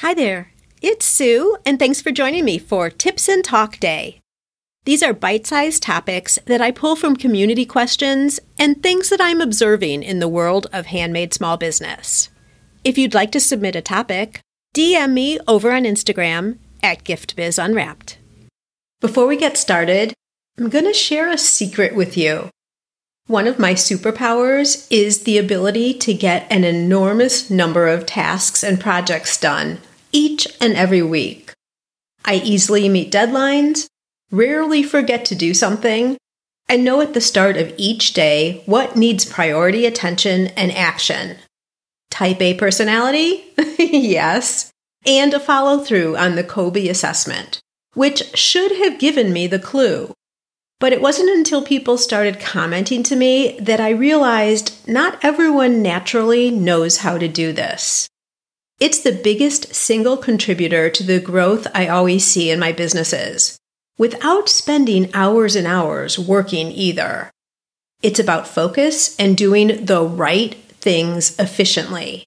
Hi there, it's Sue, and thanks for joining me for Tips and Talk Day. These are bite sized topics that I pull from community questions and things that I'm observing in the world of handmade small business. If you'd like to submit a topic, DM me over on Instagram at GiftBizUnwrapped. Before we get started, I'm going to share a secret with you. One of my superpowers is the ability to get an enormous number of tasks and projects done each and every week. I easily meet deadlines, rarely forget to do something, and know at the start of each day what needs priority attention and action. Type A personality? yes. And a follow through on the Kolbe assessment, which should have given me the clue. But it wasn't until people started commenting to me that I realized not everyone naturally knows how to do this. It's the biggest single contributor to the growth I always see in my businesses, without spending hours and hours working either. It's about focus and doing the right things efficiently.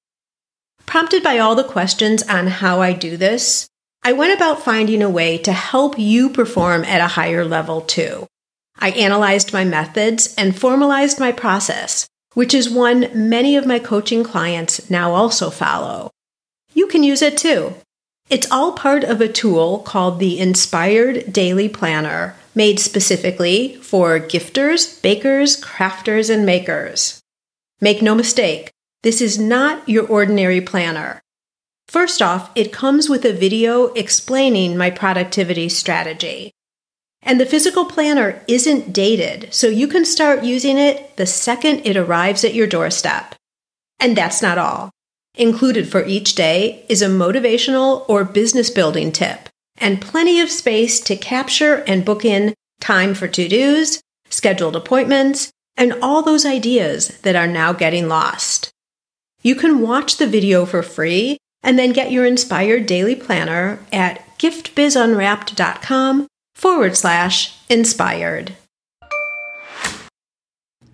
Prompted by all the questions on how I do this, I went about finding a way to help you perform at a higher level too. I analyzed my methods and formalized my process, which is one many of my coaching clients now also follow you can use it too. It's all part of a tool called the Inspired Daily Planner, made specifically for gifters, bakers, crafters, and makers. Make no mistake, this is not your ordinary planner. First off, it comes with a video explaining my productivity strategy. And the physical planner isn't dated, so you can start using it the second it arrives at your doorstep. And that's not all. Included for each day is a motivational or business building tip and plenty of space to capture and book in time for to dos, scheduled appointments, and all those ideas that are now getting lost. You can watch the video for free and then get your inspired daily planner at giftbizunwrapped.com forward slash inspired.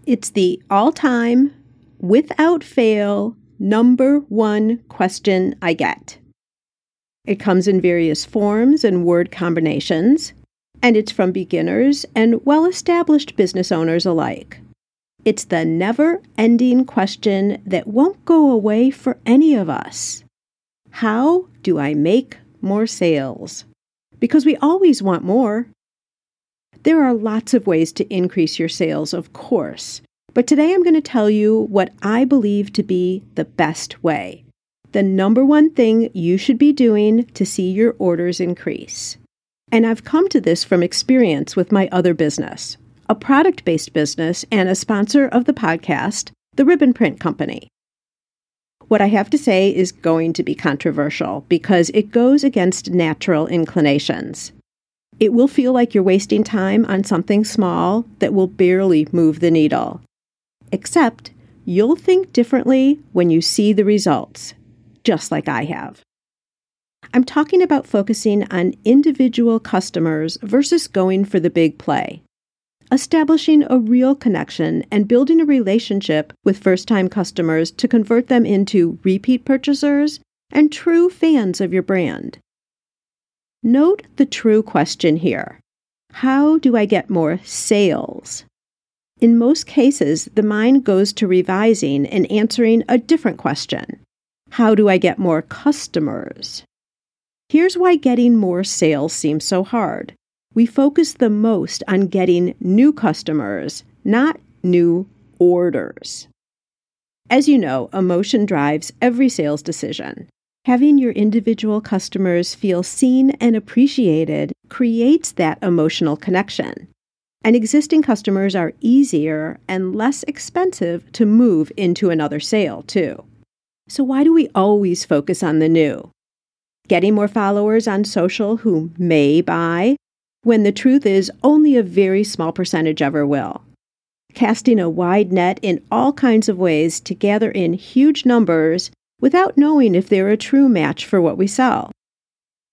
It's the all time, without fail, number one question I get. It comes in various forms and word combinations, and it's from beginners and well established business owners alike. It's the never ending question that won't go away for any of us How do I make more sales? Because we always want more. There are lots of ways to increase your sales, of course, but today I'm going to tell you what I believe to be the best way. The number one thing you should be doing to see your orders increase. And I've come to this from experience with my other business, a product based business and a sponsor of the podcast, the Ribbon Print Company. What I have to say is going to be controversial because it goes against natural inclinations. It will feel like you're wasting time on something small that will barely move the needle except you'll think differently when you see the results, just like I have. I'm talking about focusing on individual customers versus going for the big play. Establishing a real connection and building a relationship with first time customers to convert them into repeat purchasers and true fans of your brand. Note the true question here How do I get more sales? In most cases, the mind goes to revising and answering a different question How do I get more customers? Here's why getting more sales seems so hard. We focus the most on getting new customers, not new orders. As you know, emotion drives every sales decision. Having your individual customers feel seen and appreciated creates that emotional connection and existing customers are easier and less expensive to move into another sale, too. So, why do we always focus on the new? Getting more followers on social who may buy, when the truth is only a very small percentage ever will. Casting a wide net in all kinds of ways to gather in huge numbers without knowing if they're a true match for what we sell.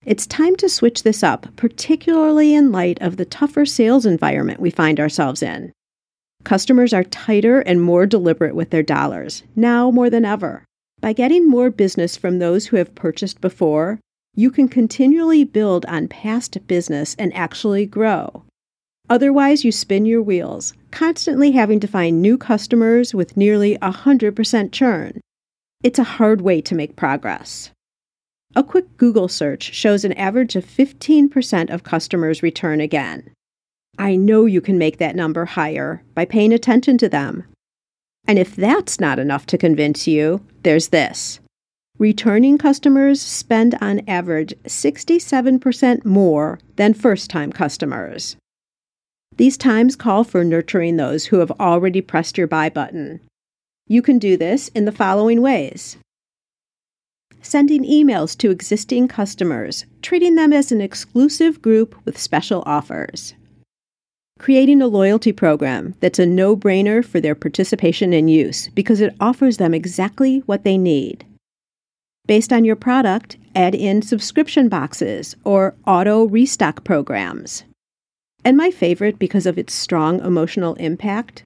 It's time to switch this up, particularly in light of the tougher sales environment we find ourselves in. Customers are tighter and more deliberate with their dollars, now more than ever. By getting more business from those who have purchased before, you can continually build on past business and actually grow. Otherwise, you spin your wheels, constantly having to find new customers with nearly 100% churn. It's a hard way to make progress. A quick Google search shows an average of 15% of customers return again. I know you can make that number higher by paying attention to them. And if that's not enough to convince you, there's this. Returning customers spend on average 67% more than first time customers. These times call for nurturing those who have already pressed your buy button. You can do this in the following ways sending emails to existing customers, treating them as an exclusive group with special offers. Creating a loyalty program that's a no brainer for their participation and use because it offers them exactly what they need. Based on your product, add in subscription boxes or auto restock programs. And my favorite because of its strong emotional impact,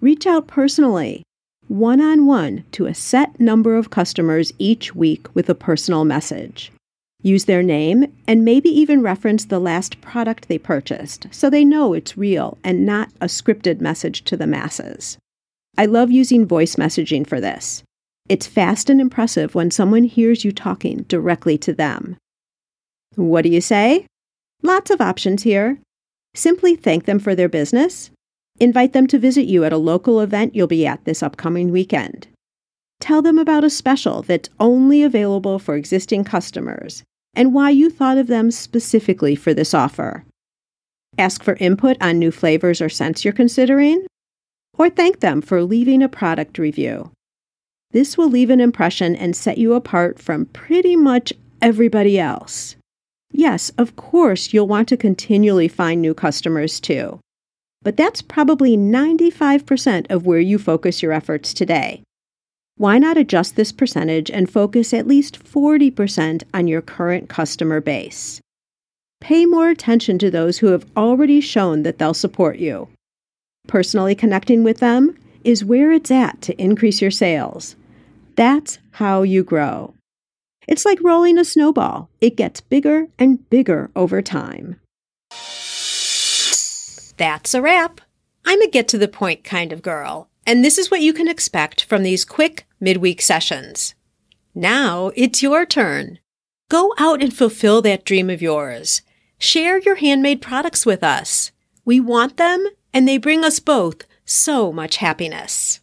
reach out personally, one on one, to a set number of customers each week with a personal message. Use their name and maybe even reference the last product they purchased so they know it's real and not a scripted message to the masses. I love using voice messaging for this. It's fast and impressive when someone hears you talking directly to them. What do you say? Lots of options here. Simply thank them for their business. Invite them to visit you at a local event you'll be at this upcoming weekend. Tell them about a special that's only available for existing customers and why you thought of them specifically for this offer. Ask for input on new flavors or scents you're considering, or thank them for leaving a product review. This will leave an impression and set you apart from pretty much everybody else. Yes, of course, you'll want to continually find new customers too. But that's probably 95% of where you focus your efforts today. Why not adjust this percentage and focus at least 40% on your current customer base? Pay more attention to those who have already shown that they'll support you. Personally connecting with them is where it's at to increase your sales. That's how you grow. It's like rolling a snowball, it gets bigger and bigger over time. That's a wrap. I'm a get to the point kind of girl and this is what you can expect from these quick midweek sessions. Now it's your turn. Go out and fulfill that dream of yours. Share your handmade products with us. We want them, and they bring us both so much happiness.